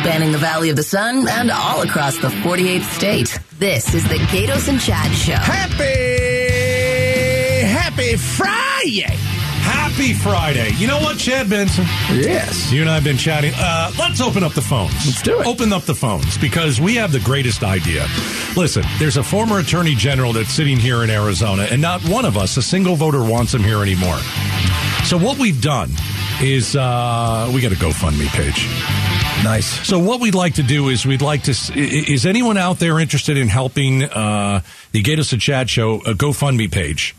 spanning the Valley of the Sun and all across the 48th state. This is the Gaydos and Chad Show. Happy, happy Friday. Happy Friday. You know what, Chad Benson? Yes. You and I have been chatting. Uh, let's open up the phones. Let's do it. Open up the phones because we have the greatest idea. Listen, there's a former attorney general that's sitting here in Arizona, and not one of us, a single voter, wants him here anymore. So what we've done is uh, we got a GoFundMe page. Nice. So what we'd like to do is we'd like to is anyone out there interested in helping uh, the Gaydos and Chad show a GoFundMe page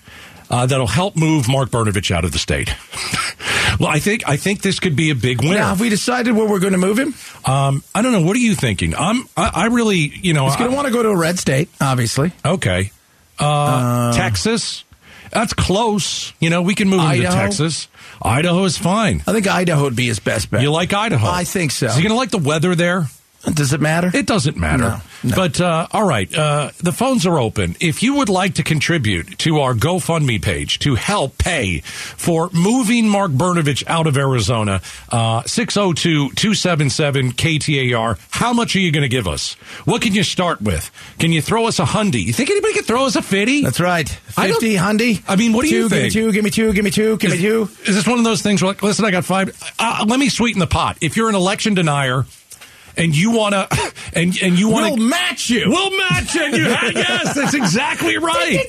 uh, that'll help move Mark Brnovich out of the state? well, I think I think this could be a big winner. Now, have we decided where we're going to move him? Um, I don't know. What are you thinking? I'm. I, I really, you know, He's going to want to go to a red state, obviously. Okay. Uh, Texas. That's close. You know, we can move him to Texas. Idaho is fine. I think Idaho would be his best bet. You like Idaho? I think so. Is he going to like the weather there? Does it matter? It doesn't matter. No, no. But uh, all right, uh, the phones are open. If you would like to contribute to our GoFundMe page to help pay for moving Mark Brnovich out of Arizona, uh, 602-277-KTAR, how much are you going to give us? What can you start with? Can you throw us a hundy? You think anybody could throw us a fitty? That's right. I don't- 50, Hundy. I mean, what do two, you think? Give me two, give me two, give me two, give me two. Is this one of those things where, like, listen, I got five. Uh, let me sweeten the pot. If you're an election denier and you want to, and, and you want to. We'll match you. We'll match. You yes, that's exactly right.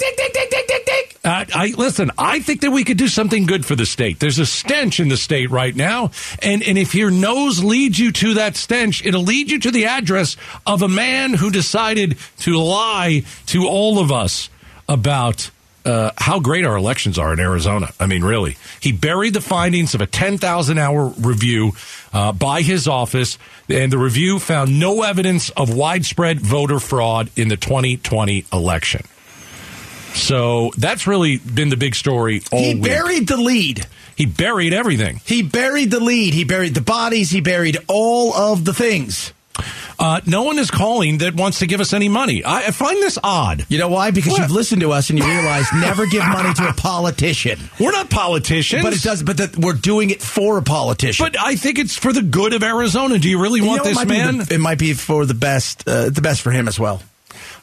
Uh, I listen. I think that we could do something good for the state. There's a stench in the state right now, and and if your nose leads you to that stench, it'll lead you to the address of a man who decided to lie to all of us about. Uh, how great our elections are in Arizona. I mean, really. He buried the findings of a 10,000 hour review uh, by his office, and the review found no evidence of widespread voter fraud in the 2020 election. So that's really been the big story all He week. buried the lead. he buried everything. He buried the lead. He buried the bodies. He buried all of the things. Uh, no one is calling that wants to give us any money. I, I find this odd. You know why? Because What? you've listened to us and you realize never give money to a politician. We're not politicians. But it does. But that we're doing it for a politician. But I think it's for the good of Arizona. Do you really You want know, it this be man? the- it might be for the best. Uh, the best for him as well.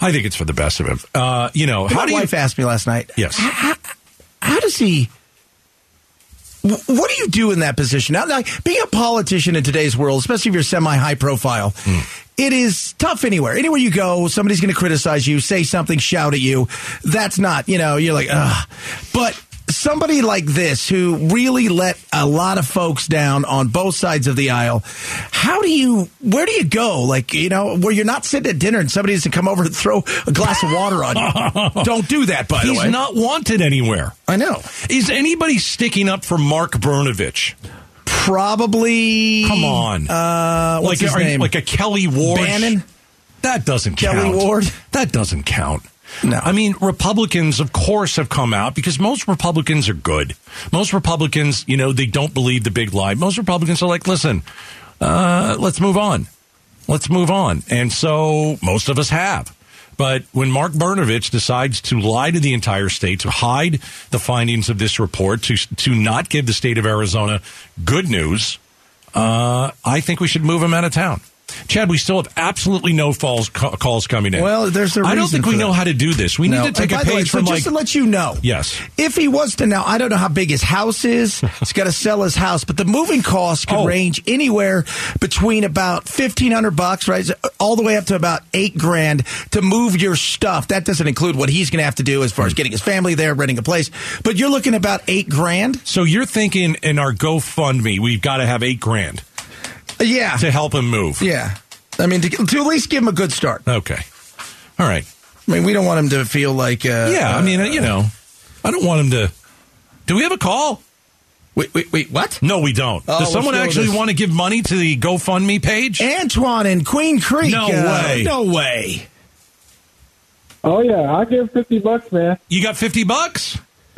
I think it's for the best of him. Uh, you know, how My do you? wife asked me last night. Yes. How, how, how does he? Wh- What do you do in that position? Now, like, being a politician in today's world, especially if you're semi high profile, Hmm. it is tough anywhere. Anywhere you go, somebody's going to criticize you, say something, shout at you. That's not, you know, you're like, ugh. But somebody like this who really let a lot of folks down on both sides of the aisle, how do you, where do you go? Like, you know, where you're not sitting at dinner and somebody has to come over and throw a glass of water on you. Don't do that, by the way. He's not wanted anywhere. I know. Is anybody sticking up for Mark Brnovich? Probably. Come on. Uh, what's like, his are you- name? like a Kelli Ward? Bannon? That doesn't Kelli count. Ward? That doesn't count. No. I mean, Republicans, of course, have come out because most Republicans are good. Most Republicans, you know, they don't believe the big lie. Most Republicans are like, listen, uh, let's move on. Let's move on. And so most of us have. But when Mark Brnovich decides to lie to the entire state, to hide the findings of this report, to to not give the state of Arizona good news, uh, I think we should move him out of town. Chad, we still have absolutely no falls, ca- calls coming in. Well, there's a I don't think we for know how to do this. We No. need to take a the way, page so from just to let you know. Yes. If he was to now, I don't know how big his house is. He's got to sell his house, but the moving costs could Oh. range anywhere between about fifteen hundred bucks, right, all the way up to about eight grand to move your stuff. That doesn't include what he's going to have to do as far as getting his family there, renting a place. But you're looking about eight grand. So you're thinking in our GoFundMe, we've got to have eight grand Uh, Yeah, to help him move. yeah. I mean, to, to at least give him a good start. Okay. All right. I mean, we don't want him to feel like. Uh, Yeah. I mean, you know, I don't want him to. Do we have a call? Wait, wait, wait. What? No, we don't. Oh, Does someone let's go with actually this. want to give money to the GoFundMe page? Antoine in Queen Creek. No uh, way. No way. Oh yeah, I'll give fifty bucks, man. You got 50 bucks?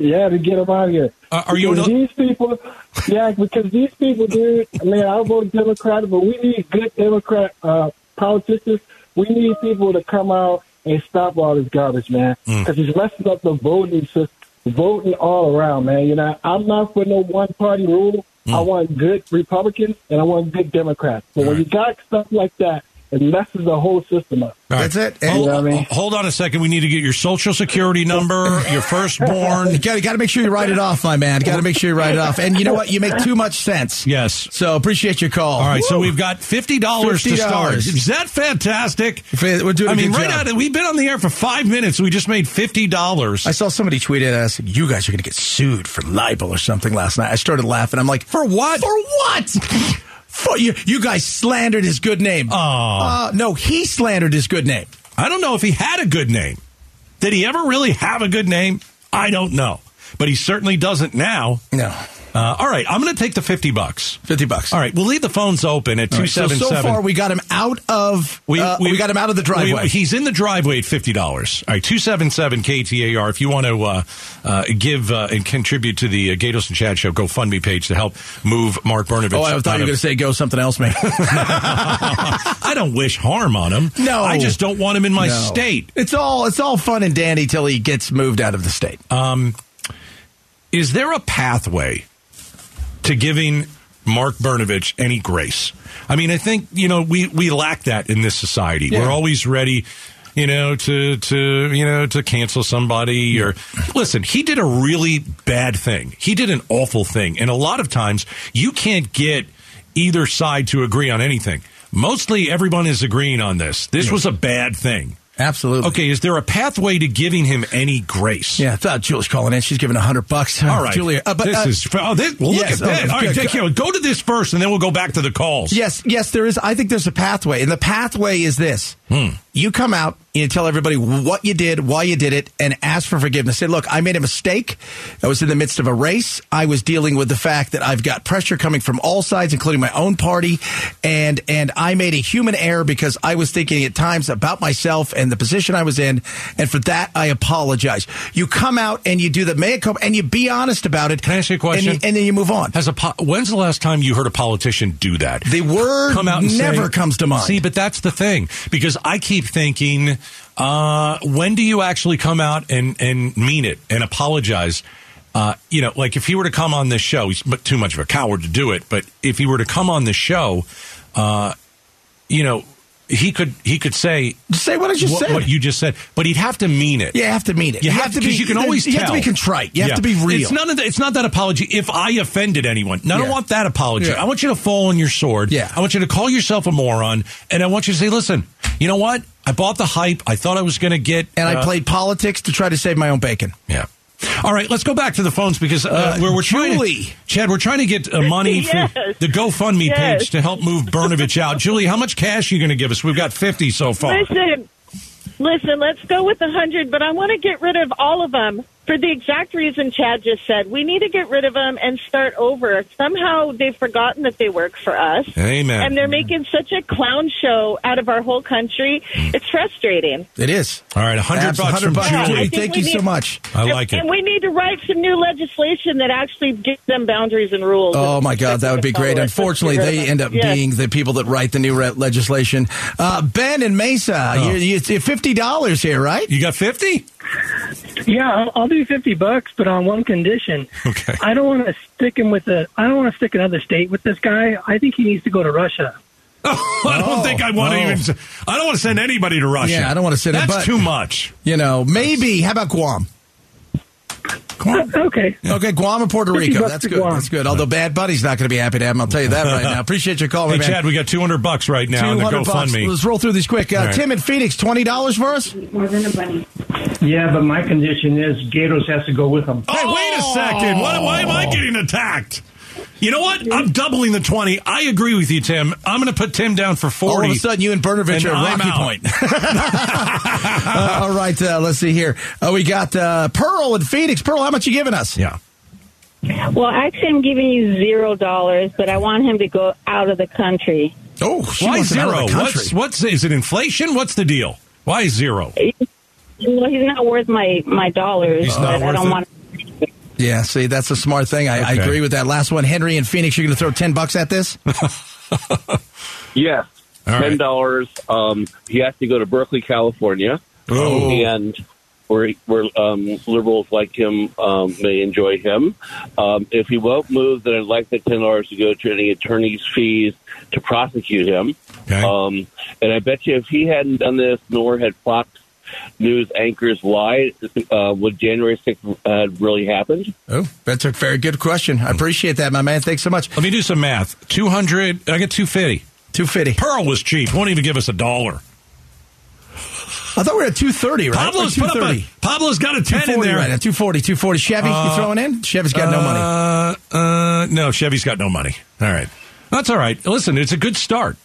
Yeah, to get him out of here. Uh, are you Because an- these people? Yeah, because these people, dude. Man, I vote Democrat, but we need good Democrat uh, politicians. We need people to come out and stop all this garbage, man. Mm. Because it's messing up the voting system, voting all around, man. You know, I'm not for no one party rule. I want good Republicans and I want good Democrats. But when you got stuff like that, it messes the whole system up. All right. That's it. And- Hold, You know what I mean? hold on a second. We need to get your social security number, your firstborn. You got, got to make sure you write it off, my man. Got to make sure you write it off. And you know what? You make too much sense. Yes. So appreciate your call. All right, so we've got fifty dollars to start. Is that fantastic? We're doing a I mean, right job. out. We've been on the air for five minutes. We just made fifty dollars. I saw somebody tweet at us, you guys are going to get sued for libel or something last night. I started laughing. I'm like, For what? For what? You, you guys slandered his good name. Aw. Uh, no, he slandered his good name. I don't know if he had a good name. Did he ever really have a good name? I don't know, but he certainly doesn't now. No. Uh, all right, I'm going to take the fifty bucks. 50 bucks. All right, we'll leave the phones open at All two right, so, so far, we got him out of, we, we, got him out of the driveway. we- he's in the driveway at fifty dollars. All right, two seven seven KTAR. If you want to uh, uh, give uh, and contribute to the uh, Gaydos and Chad Show GoFundMe page to help move Mark Brnovich. oh, I thought you were going to say go something else, man. I don't wish harm on him. No. I just don't want him in my No. state. It's all, it's all fun and dandy till he gets moved out of the state. Um, is there a pathway to giving Mark Brnovich any grace? I mean, I think you know we we lack that in this society. Yeah. We're always ready. You know, to to you know to cancel somebody or listen. He did a really bad thing. He did an awful thing, and a lot of times you can't get either side to agree on anything. Mostly, everyone is agreeing on this. This was a bad thing. Absolutely. Okay, is there a pathway to giving him any grace? Yeah, I thought Julie's calling in. She's giving a hundred bucks. All right, Julia. Uh, but, this uh, is oh, this, well, look yes, at that. oh, All right, take care. go to this first, and then we'll go back to the calls. Yes, yes, there is. I think there's a pathway, and the pathway is this: Hmm. you come out, and you tell everybody what you did, why you did it, and ask for forgiveness. Say, look, I made a mistake. I was in the midst of a race. I was dealing with the fact that I've got pressure coming from all sides, including my own party, and and I made a human error because I was thinking at times about myself and the position I was in, and for that I apologize. You come out and you do the mea culpa, and you be honest about it. Can I ask you a question? And, you- and then you move on. Has a po- when's the last time you heard a politician do that? The word Come out never say- comes to mind. See, but that's the thing because I keep thinking, uh, when do you actually come out and and mean it and apologize? Uh, you know, like if he were to come on this show, he's too much of a coward to do it. But if he were to come on the show, uh, you know, he could he could say Say what I just what, said. what you just said, but he'd have to mean it. You have to mean it. You, have, to because you can always you tell. have to be contrite. You have Yeah. to be real. It's none of the, It's not that apology. If I offended anyone, now, I don't want that apology. Yeah. I want you to fall on your sword. Yeah. I want you to call yourself a moron, and I want you to say, "Listen, you know what? I bought the hype. I thought I was going to get, and I uh, played politics to try to save my own bacon. Yeah. All right, let's go back to the phones because uh, Uh, we're, we're trying Julie. to, Chad, we're trying to get uh, money Yes. for the GoFundMe Yes. page to help move Brnovich out. Julie, how much cash are you going to give us? We've got fifty so far. Listen, listen, let's go with a hundred, but I want to get rid of all of them for the exact reason Chad just said. We need to get rid of them and start over. Somehow they've forgotten that they work for us. Amen. And they're making such a clown show out of our whole country. It's frustrating. It is. All right, a hundred Abs- bucks from 100 bucks. Yeah, Julie. think Thank we you so much. I like it. And we need to write some new legislation that actually gives them boundaries and rules. Oh my God, that would be great. Follow it. Let's Unfortunately, they end up Yes. being the people that write the new re- legislation. Uh, ben and Mesa, Oh. you're, you're fifty dollars here, right? You got fifty? Yeah, I'll, I'll do fifty bucks, but on one condition. Okay. I don't want to stick him with a. I don't want to stick another state with this guy. I think he needs to go to Russia. Oh, I don't think I want to oh. no. even. I don't want to send anybody to Russia. Yeah, I don't want to send it, That's but- too much. You know, maybe. How about Guam? Guam. Okay. Okay, Guam and Puerto Rico. That's good. Guam. That's good. Although Bad Bunny's not going to be happy to have him. I'll tell you that right now. Appreciate your call, Hey, my man. Chad, we got two hundred bucks right now on the 200 bucks. GoFundMe. Let's roll through these quick. Uh, All right. Tim in Phoenix, twenty dollars for us. More than a bunny. Yeah, but my condition is Gaydos has to go with them. Hey, wait a second. Why, why am I getting attacked? You know what? I'm doubling the 20. I agree with you, Tim. I'm going to put Tim down for 40. All of a sudden, you and Brnovich And are I'm Rocky out. Point. Uh, all right, uh, let's see here. Uh, we got uh, Pearl in Phoenix. Pearl, how much you giving us? Yeah. Well, actually, I'm giving you zero dollars, but I want him to go out of the country. Oh, she Why wants him out of zero? the. What's, what's, is it inflation? What's the deal? Why zero? Well, he's not worth my my dollars. He's but not I worth don't it? want. Yeah, see, that's a smart thing. I, I agree with that. Last one, Henry in Phoenix. You're going to throw ten bucks at this? Yes, All right. ten dollars. Um, he has to go to Berkeley, California, Oh. and where where um, liberals like him um, may enjoy him. Um, if he won't move, then I'd like the ten dollars to go to any attorney's fees to prosecute him. Okay. Um, and I bet you, if he hadn't done this, nor had Fox News anchors lied, uh, would January sixth uh, really happened? Oh, that's a very good question. I appreciate that, my man. Thanks so much. Let me do some math. 200, I get 250. 250. Pearl was cheap. Won't even give us a dollar. I thought we were at 230, right? Pablo's Or put up a, 230. Pablo's got a 10 in there. right now. 240, 240. Chevy, you throwing in? Chevy's got no money. Uh, uh, no, Chevy's got no money. All right. That's all right. Listen, it's a good start.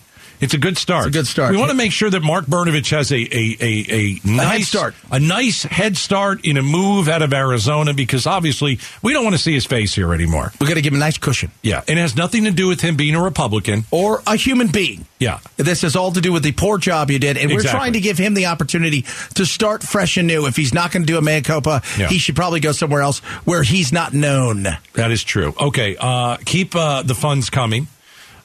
It's a good start. It's a good start. We want to make sure that Mark Brnovich has a a, a, a nice start. a nice head start in a move out of Arizona because obviously we don't want to see his face here anymore. We got to give him a nice cushion. Yeah, and it has nothing to do with him being a Republican. Or a human being. Yeah. This has all to do with the poor job you did, and we're trying to give him the opportunity to start fresh and new. If he's not going to do a mea culpa, Yeah. he should probably go somewhere else where he's not known. That is true. Okay, uh, keep uh, the funds coming,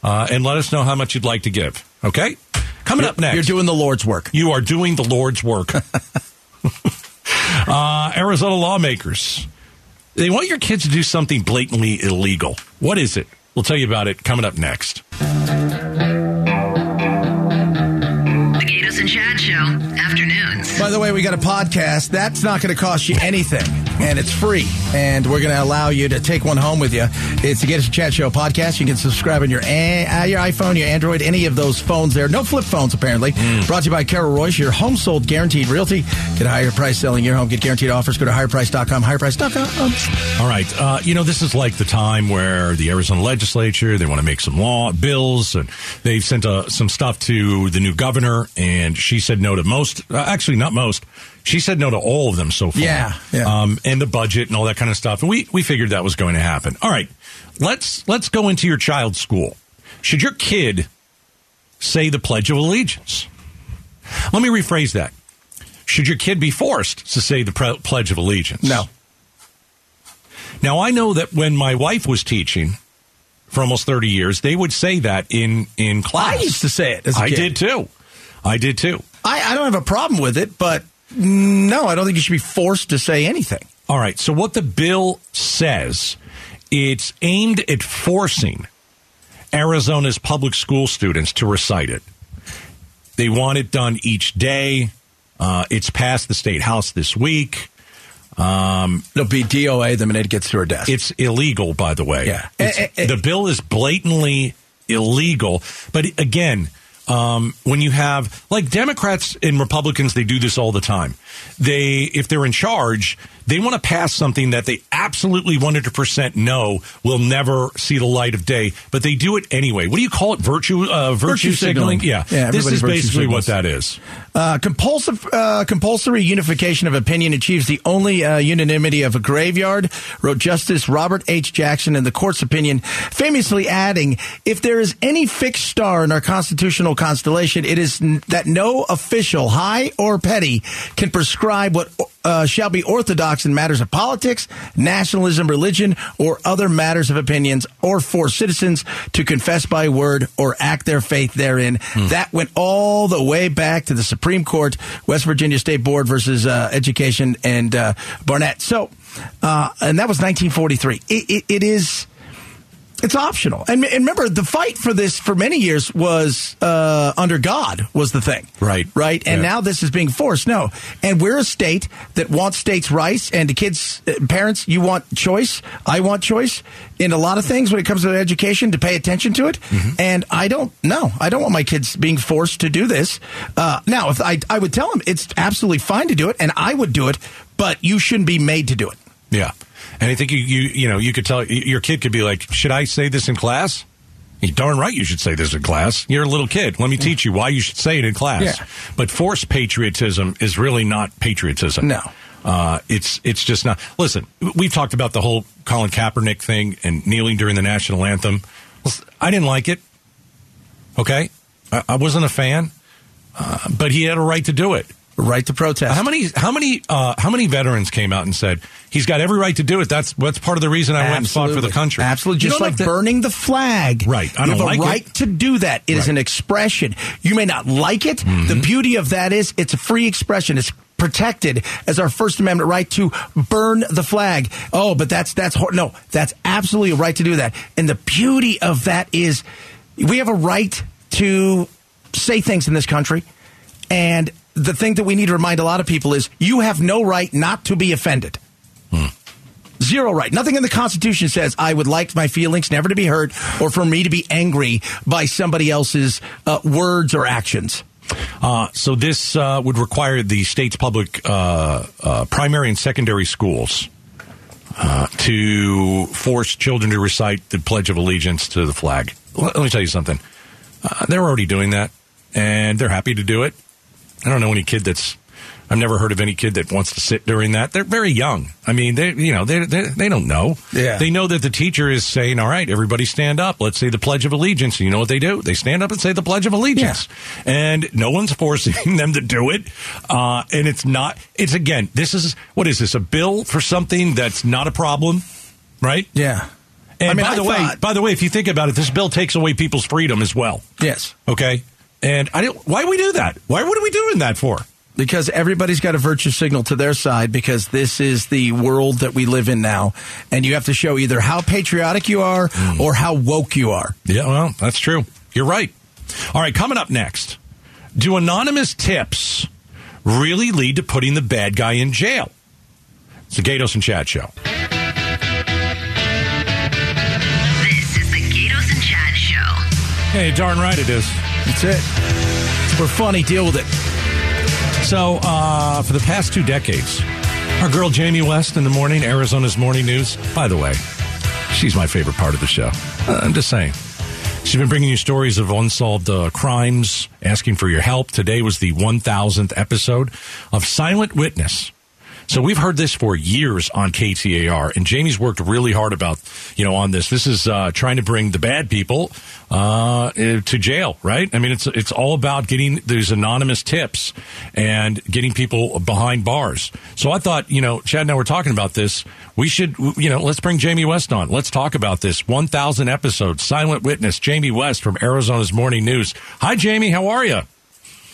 uh, and let us know how much you'd like to give. Okay, coming up next. You're doing the Lord's work. You are doing the Lord's work. uh, Arizona lawmakers. They want your kids to do something blatantly illegal. What is it? We'll tell you about it coming up next. The Gaydos and Chad Show, afternoons. By the way, we got a podcast. That's not going to cost you anything, and it's free. And we're going to allow you to take one home with you. It's the Get a Chat Show podcast. You can subscribe on your a- uh, your iPhone, your Android, any of those phones there. No flip phones, apparently. Brought to you by Carol Royse, your home sold guaranteed realty. Get a higher price selling your home. Get guaranteed offers. Go to higherprice.com, higherprice.com. All right, uh, you know this is like the time where the Arizona legislature they want to make some law bills, and they've sent uh, some stuff to the new governor, and she said no to most. Uh, actually, not most. She said no to all of them so far. Yeah, yeah. Um, and the budget and all that kind of stuff, and we we figured that was going to happen. All right, let's let's go into your child's school. Should your kid say the Pledge of Allegiance? Let me rephrase that. Should your kid be forced to say the pre- Pledge of Allegiance? No. Now I know that when my wife was teaching for almost thirty years, they would say that in in class. I used to say it as a I kid. did too. I did too. I, I don't have a problem with it, but no, I don't think you should be forced to say anything. All right. So what the bill says, it's aimed at forcing Arizona's public school students to recite it. They want it done each day. Uh, it's passed the state house this week. Um, It'll be DOA the minute it gets to her desk. It's illegal, by the way. Yeah. It's- Eh, eh, eh. the bill is blatantly illegal. But again, um, when you have like Democrats and Republicans, they do this all the time. They, if they're in charge, they want to pass something that they absolutely 100% know will never see the light of day, but they do it anyway. What do you call it? Virtue, uh, virtue, Virtue signaling. Yeah. Yeah, this is basically what that is. Uh, compulsive, uh, compulsory unification of opinion achieves the only uh, unanimity of a graveyard, wrote Justice Robert H. Jackson in the court's opinion, famously adding, if there is any fixed star in our constitutional constellation, it is n- that no official, high or petty, can prescribe what uh, shall be orthodox in matters of politics, nationalism, religion, or other matters of opinions, or for citizens to confess by word or act their faith therein. That went all the way back to the Supreme Court, West Virginia State Board versus uh, Education and uh, Barnett. So, uh, and that was 1943. It, it, it is. It's optional, and, and remember the fight for this for many years was uh, under God was the thing, Right. Right, and Yeah. now this is being forced. No, and we're a state that wants states' rights, and the kids, uh, parents, you want choice. I want choice in a lot of things when it comes to education to pay attention to it. And I don't, know. I don't want my kids being forced to do this. Uh, now, if I, I would tell them it's absolutely fine to do it, and I would do it, but you shouldn't be made to do it. Yeah. And I think you, you, you know, you could tell your kid could be like, should I say this in class? You're darn right you should say this in class. You're a little kid. Let me teach you why you should say it in class. Yeah. But forced patriotism is really not patriotism. No. Uh, it's it's just not. Listen, we've talked about the whole Colin Kaepernick thing and kneeling during the national anthem. I didn't like it. Okay, I, I wasn't a fan, uh, but he had a right to do it. Right to protest. How many how many uh, how many veterans came out and said he's got every right to do it? That's that's part of the reason I went and fought for the country. Absolutely. Just like burning the flag. Right. I you don't have like a it. right to do that. It is Right. an expression. You may not like it. Mm-hmm. The beauty of that is it's a free expression. It's protected as our First Amendment right to burn the flag. Oh, but that's that's hor- no, that's absolutely a right to do that. And the beauty of that is we have a right to say things in this country. And the thing that we need to remind a lot of people is you have no right not to be offended. Zero right. Nothing in the Constitution says I would like my feelings never to be hurt or for me to be angry by somebody else's uh, words or actions. Uh, so this uh, would require the state's public uh, uh, primary and secondary schools uh, to force children to recite the Pledge of Allegiance to the flag. Let me tell you something. They're already doing that, and they're happy to do it. I don't know any kid that's. I've never heard of any kid that wants to sit during that. They're very young. I mean, they you know they they they don't know. Yeah. They know that the teacher is saying, "All right, everybody stand up. Let's say the Pledge of Allegiance." And you know what they do? They stand up and say the Pledge of Allegiance, and no one's forcing them to do it. Uh, and it's not. It's again. This is what is this? A bill for something that's not a problem, right? Yeah. And I mean, by I the way, by the way, if you think about it, this bill takes away people's freedom as well. Yes. Okay. And I don't. Why would we do that? Why? What are we doing that for? Because everybody's got a virtue signal to their side because this is the world that we live in now. And you have to show either how patriotic you are hmm. or how woke you are. Yeah, well, that's true. You're right. All right, coming up next. Do anonymous tips really lead to putting the bad guy in jail? It's the Gaydos and Chad show. This is the Gaydos and Chad Show. Hey, darn right it is. That's it. We're funny. Deal with it. So, uh, for the past two decades, our girl Jamie West in the morning, Arizona's morning news. By the way, she's my favorite part of the show. Uh, I'm just saying. She's been bringing you stories of unsolved uh, crimes, asking for your help. Today was the 1000th episode of Silent Witness. So we've heard this for years on KTAR, and Jamie's worked really hard about, you know, on this. This is uh, trying to bring the bad people uh, eh, to jail, right? I mean, it's it's all about getting these anonymous tips and getting people behind bars. So I thought, you know, Chad and I were talking about this. We should, you know, let's bring Jamie West on. Let's talk about this 1,000 episodes. Silent Witness, Jamie West from Arizona's Morning News. Hi, Jamie. How are you?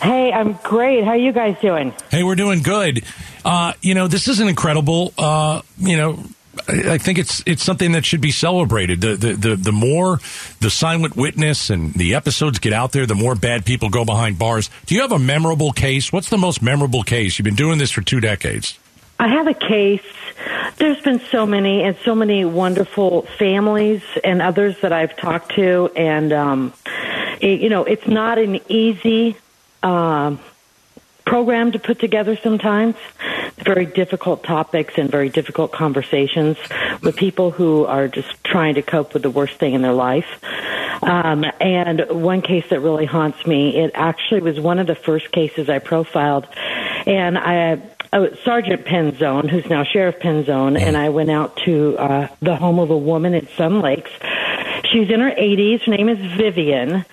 Hey, I'm great. How are you guys doing? Hey, we're doing good. Uh, you know, this is an incredible. Uh, you know, I think it's it's something that should be celebrated. The, the the the more the silent witness and the episodes get out there, the more bad people go behind bars. Do you have a memorable case? What's the most memorable case? You've been doing this for two decades. I have a case. There's been so many and so many wonderful families and others that I've talked to, and um, it, you know, it's not an easy um, program to put together. Sometimes very difficult topics and very difficult conversations with people who are just trying to cope with the worst thing in their life. Um, and one case that really haunts me, it actually was one of the first cases I profiled, and I. Uh, Sergeant Penzone, who's now Sheriff Penzone, and I went out to uh, the home of a woman in Sun Lakes. She's in her 80s. Her name is Vivian,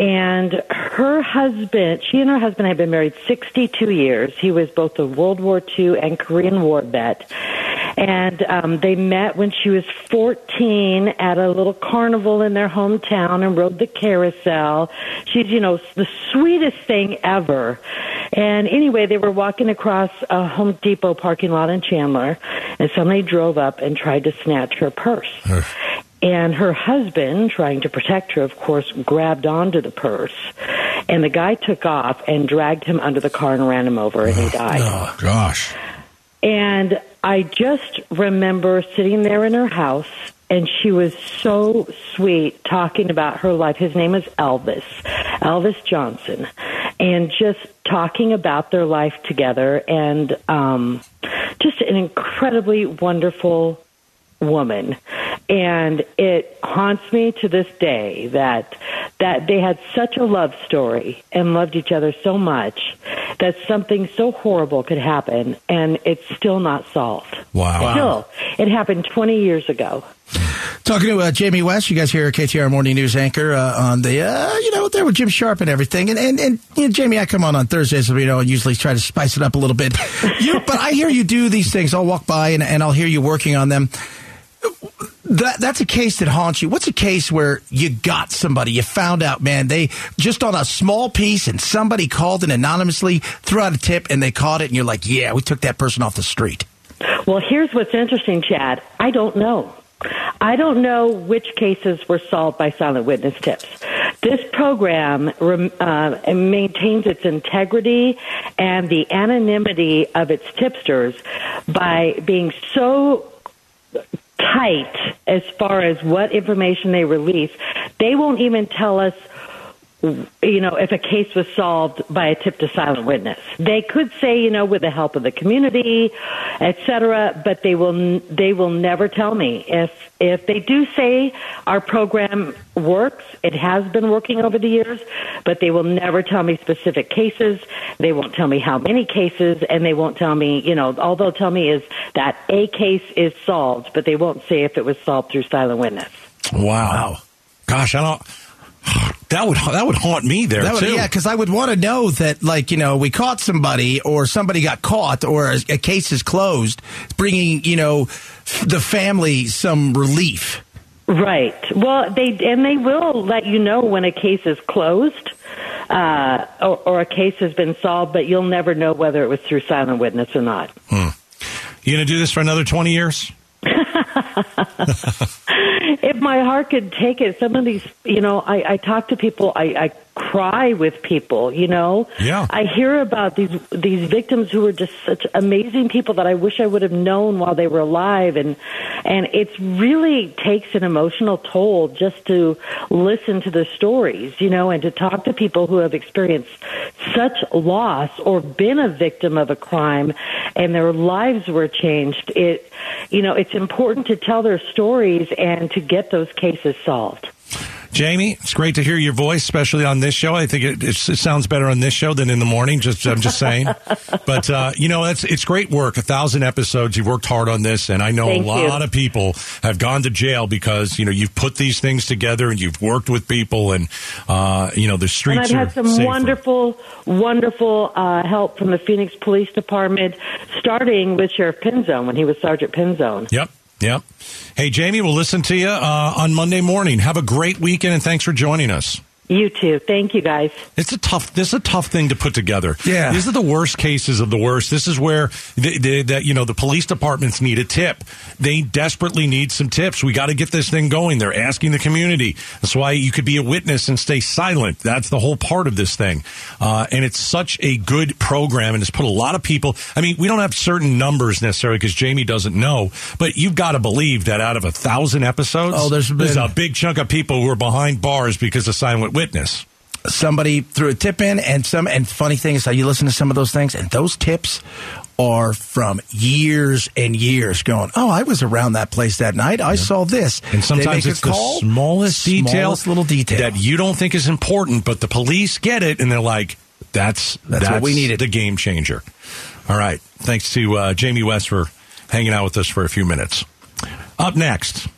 and her husband, she and her husband had been married 62 years. He was both a World War II and Korean War vet. And um, they met when she was 14 at a little carnival in their hometown and rode the carousel. She's, you know, the sweetest thing ever. And anyway, they were walking across a Home Depot parking lot in Chandler, and somebody drove up and tried to snatch her purse. And her husband, trying to protect her, of course, grabbed onto the purse. And the guy took off and dragged him under the car and ran him over, and he died. Oh gosh. And I just remember sitting there in her house, and she was so sweet talking about her life. His name is Elvis, Elvis Johnson, and just talking about their life together, and um, just an incredibly wonderful woman and it haunts me to this day that that they had such a love story and loved each other so much that something so horrible could happen and it's still not solved Wow. still it happened 20 years ago Talking to uh, Jamie West, you guys here at KTR Morning News anchor uh, on the, uh, you know, there with Jim Sharpe and everything. And, and, and you know, Jamie, I come on on Thursdays, you know, I usually try to spice it up a little bit. You, but I hear you do these things. I'll walk by and, and I'll hear you working on them. That that's a case that haunts you. What's a case where you got somebody, you found out, man, they just on a small piece, and somebody called in anonymously, threw out a tip, and they caught it, and you're like, yeah, we took that person off the street. Well, here's what's interesting, Chad. I don't know. I don't know which cases were solved by silent witness tips. This program uh, maintains its integrity and the anonymity of its tipsters by being so tight as far as what information they release. They won't even tell us you know, if a case was solved by a tip to silent witness. They could say, you know, with the help of the community, et cetera, but they will, they will never tell me. If, if they do say our program works, it has been working over the years, but they will never tell me specific cases. They won't tell me how many cases, and they won't tell me, you know, all they'll tell me is that a case is solved, but they won't say if it was solved through silent witness. Wow. Gosh, I don't. That would that would haunt me there That would- too. yeah, because I would want to know that, like, you know, we caught somebody or somebody got caught or a, a case is closed, bringing, you know, f- the family some relief. Right. Well, they and they will let you know when a case is closed uh, or, or a case has been solved, but you'll never know whether it was through silent witness or not. Hmm. You gonna do this for another twenty years? if my heart could take it, some of these, you know, I, I talk to people, I, I cry with people, you know. Yeah. I hear about these these victims who are just such amazing people that I wish I would have known while they were alive, and and it's really takes an emotional toll just to listen to the stories, you know, and to talk to people who have experienced such loss or been a victim of a crime, and their lives were changed. It, you know, it's important to tell their stories and to get those cases solved. Jamie, it's great to hear your voice, especially on this show. I think it, it, sounds better on this show than in the morning. Just I'm just saying, but uh, you know, it's it's great work. A thousand episodes. You've worked hard on this, and I know Thank a lot you. of people have gone to jail because you know you've put these things together and you've worked with people, and uh, you know the streets. And I've had some safer. wonderful, wonderful uh, help from the Phoenix Police Department, starting with Sheriff Penzone when he was Sergeant Penzone. Yep. Yep. Hey, Jamie, we'll listen to you uh, on Monday morning. Have a great weekend, and thanks for joining us. You too. Thank you, guys. It's a tough. This is a tough thing to put together. Yeah. these are the worst cases of the worst. This is where the, the, the you know the police departments need a tip. They desperately need some tips. We got to get this thing going. They're asking the community. That's why you could be a witness and stay silent. That's the whole part of this thing. Uh, and it's such a good program, and it's put a lot of people. I mean, we don't have certain numbers necessarily because Jamie doesn't know, but you've got to believe that out of a thousand episodes, Oh, there's there's been- a big chunk of people who are behind bars because of silent witness. somebody threw a tip in and some and funny thing is how you listen to some of those things and those tips are from years and years going oh i was around that place that night i saw this And sometimes They make a it's call, the smallest detail, smallest little detail that you don't think is important, but the police get it, and they're like, "That's That's what we needed." The game changer." All right. Thanks to uh, Jamie West for hanging out with us for a few minutes. Up next,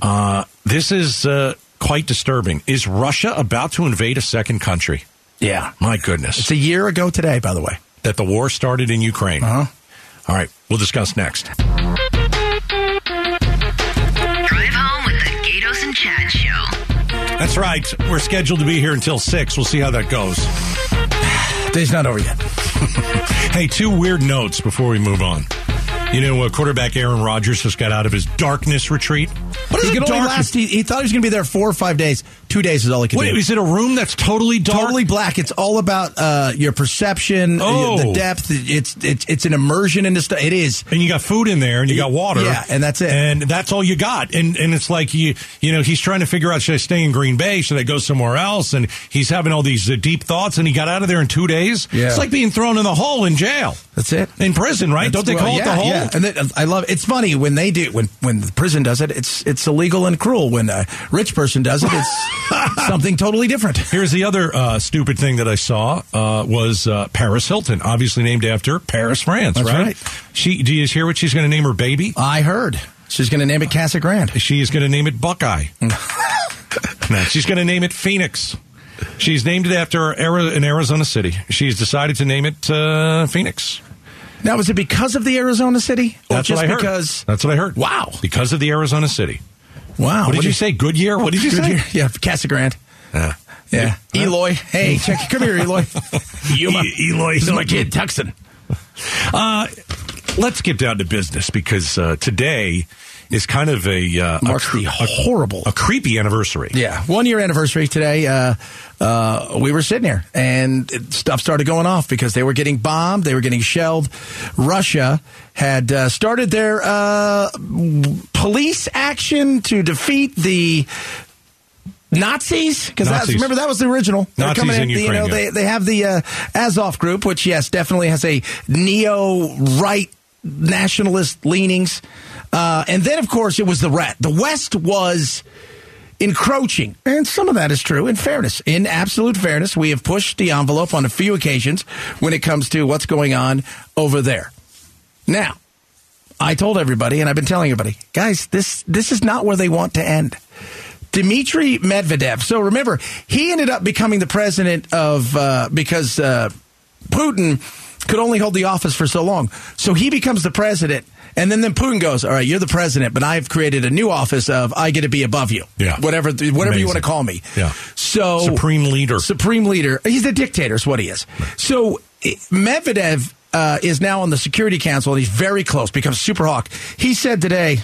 uh, this is uh, quite disturbing. Is Russia about to invade a second country? yeah My goodness, it's a year ago today by the way that the war started in Ukraine. uh-huh All right, we'll discuss next. Drive home with the Gaydos and Chad Show. That's right. We're scheduled to be here until six. We'll see how that goes. day's not over yet Hey, two weird notes before we move on. You know, uh, quarterback Aaron Rodgers just got out of his darkness retreat. What is he a could only dark? last he, he thought he was going to be there four or five days two days is all he could Wait, do is it a room that's totally dark? Totally black. It's all about uh, your perception, Oh. the depth. It's it's it's an immersion into stuff. It is. and you got food in there, and you got water. Yeah, and that's it. And that's all you got. And and it's like you you know he's trying to figure out should I stay in Green Bay? Should I go somewhere else? And he's having all these uh, deep thoughts, and he got out of there in two days. Yeah. It's like being thrown in the hole in jail, That's it. in prison, right? Don't they Well, call it yeah, the hole? Yeah, and then, I love. It's funny when they do when when the prison does it. It's it's illegal and cruel. When a rich person does it, it's something totally different. Here's the other uh, stupid thing that I saw uh, was uh, Paris Hilton, obviously named after Paris, France. That's right? right. She. Do you hear what she's going to name her baby? I heard she's going to name it Casa Grande. She is going to name it Buckeye. no, she's going to name it Phoenix. She's named it after in Arizona City. She's decided to name it uh, Phoenix. Now, was it because of the Arizona city, or That's just what I heard. because? That's what I heard. Wow. Because of the Arizona City. Wow. What did you say? Goodyear? What did you say? Goodyear? Yeah, Casa Grande. Yeah. Yeah. Eloy. Hey, check. Come here, Eloy. Yuma. E- Eloy. This is my kid, Tuxton. Uh, let's get down to business because uh, today is kind of a uh, Marks a, the horrible, a creepy anniversary. Yeah, one year anniversary today. Uh, uh, we were sitting here, and stuff started going off because they were getting bombed, they were getting shelled. Russia had uh, started their uh, police action to defeat the. Nazis, because remember that was the original. They're Nazis coming in you Ukraine, know, yeah. they they have the uh, Azov group, which yes, definitely has a neo right nationalist leanings, uh, and then of course it was the ret. The West was encroaching. And some of that is true. In fairness, in absolute fairness, we have pushed the envelope on a few occasions when it comes to what's going on over there. Now, I told everybody, and I've been telling everybody, guys, this this is not where they want to end. Dmitry Medvedev. So remember, he ended up becoming the president of uh, because uh, Putin could only hold the office for so long. So he becomes the president, and then then Putin goes, "All right, you're the president, but I've created a new office of I get to be above you, Yeah. whatever whatever you want to call me." Yeah. So Supreme leader. supreme leader. He's a dictator, is what he is. So eh, Medvedev uh, is now on the Security Council, and he's very close, becomes super hawk. He said today,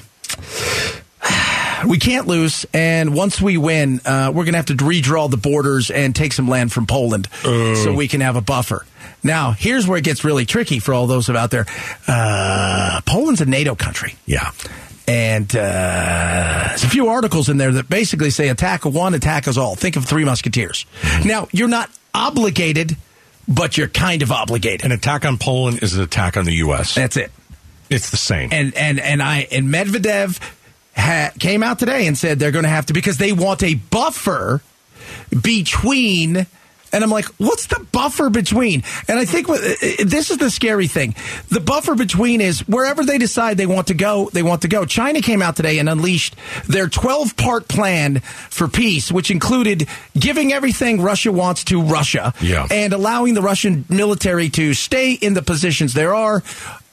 we can't lose, and once we win, uh, we're going to have to redraw the borders and take some land from Poland so we can have a buffer. Now, here's where it gets really tricky for all those out there. Uh, Poland's a NATO country. Yeah. And uh, there's a few articles in there that basically say attack one, attack us all. Think of Three Musketeers. Now, you're not obligated, but you're kind of obligated. An attack on Poland is an attack on the U.S. That's it. It's the same. And and and I and Medvedev ha, came out today and said they're going to have to because they want a buffer between. And I'm like, what's the buffer between? And I think this is the scary thing. The buffer between is wherever they decide they want to go, they want to go. China came out today and unleashed their 12 part plan for peace, which included giving everything Russia wants to Russia Yeah. and allowing the Russian military to stay in the positions there are.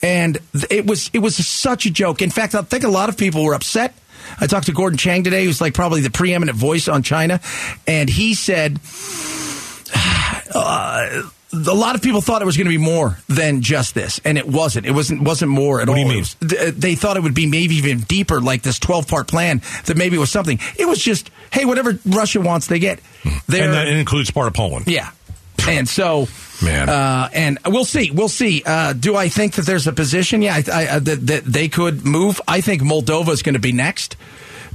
And it was it was such a joke. In fact, I think a lot of people were upset. I talked to Gordon Chang today, who's like probably the preeminent voice on China, and he said uh, a lot of people thought it was going to be more than just this, and it wasn't. It wasn't wasn't more at What all. do you mean? Was- they thought it would be maybe even deeper, like this twelve part plan. That maybe it was something. It was just, hey, whatever Russia wants, they get. They're, and that includes part of Poland. yeah. And so, Man. uh, and we'll see. We'll see. Uh, do I think that there's a position? Yeah, I, I, uh, that, that they could move. I think Moldova is going to be next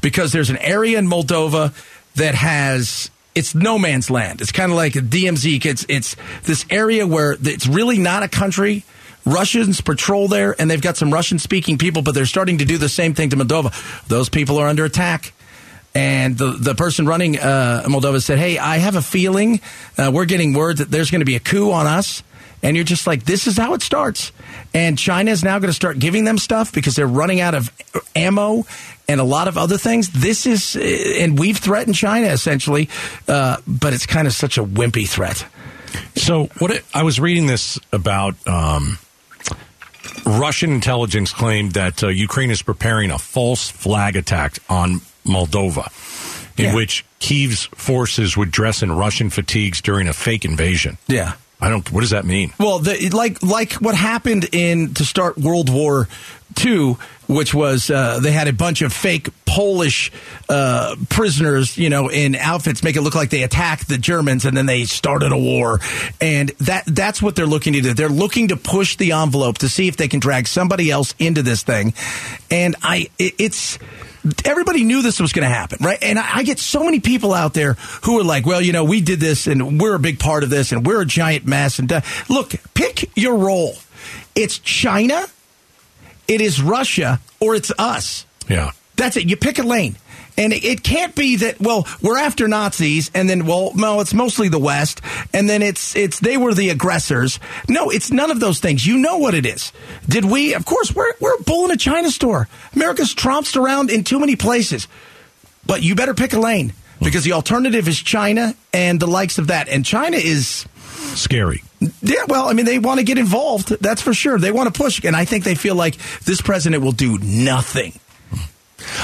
because there's an area in Moldova that has it's no man's land. It's kind of like a DMZ. It's it's this area where it's really not a country. Russians patrol there, and they've got some Russian speaking people, but they're starting to do the same thing to Moldova. Those people are under attack. And the, the person running uh, Moldova said, Hey, I have a feeling uh, we're getting word that there's going to be a coup on us. And you're just like, this is how it starts. And China is now going to start giving them stuff because they're running out of ammo and a lot of other things. This is, uh, and we've threatened China essentially, uh, but it's kind of such a wimpy threat. So what it, I was reading this about um, Russian intelligence claimed that uh, Ukraine is preparing a false flag attack on Moldova, in Yeah. which Kiev's forces would dress in Russian fatigues during a fake invasion. Yeah. I don't. What does that mean? Well, the, like like what happened in to start World War II, which was uh, they had a bunch of fake Polish uh, prisoners, you know, in outfits, make it look like they attacked the Germans, and then they started a war, and that that's what they're looking to do. They're looking to push the envelope to see if they can drag somebody else into this thing, and I it, it's everybody knew this was going to happen, right? And I, I get so many people out there who are like, well, you know, we did this and we're a big part of this and we're a giant mess. And look, pick your role. It's China, it is Russia, or it's us. Yeah. That's it. You pick a lane. And it, it can't be that, well, we're after Nazis and then, well, no, it's mostly the West. And then it's, it's, they were the aggressors. No, it's none of those things. You know what it is. Did we, of course, we're, we're a bull in a China store. America's trounced around in too many places. But you better pick a lane because the alternative is China and the likes of that. And China is, Scary. yeah, well, I mean, they want to get involved. That's for sure. They want to push. And I think they feel like this president will do nothing.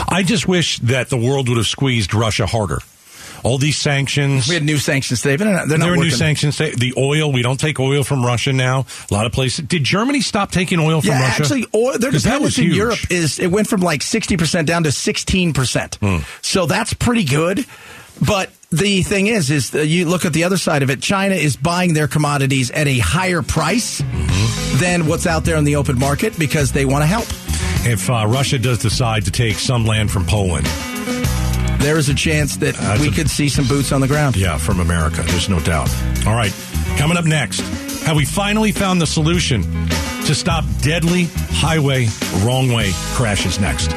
I just wish that the world would have squeezed Russia harder. All these sanctions. We had new sanctions today, they're not, they're not there were new sanctions. The oil, we don't take oil from Russia now. A lot of places. Did Germany stop taking oil from yeah, Russia? actually, oil, their dependence in. Europe is it went from like sixty percent down to sixteen percent. Hmm. So that's pretty good. But the thing is, is you look at the other side of it. China is buying their commodities at a higher price Mm-hmm. than what's out there in the open market because they want to help. If uh, Russia does decide to take some land from Poland, There is a chance that That's we a- could see some boots on the ground. yeah, from America, there's no doubt. All right, coming up next, have we finally found the solution to stop deadly highway wrong way crashes next?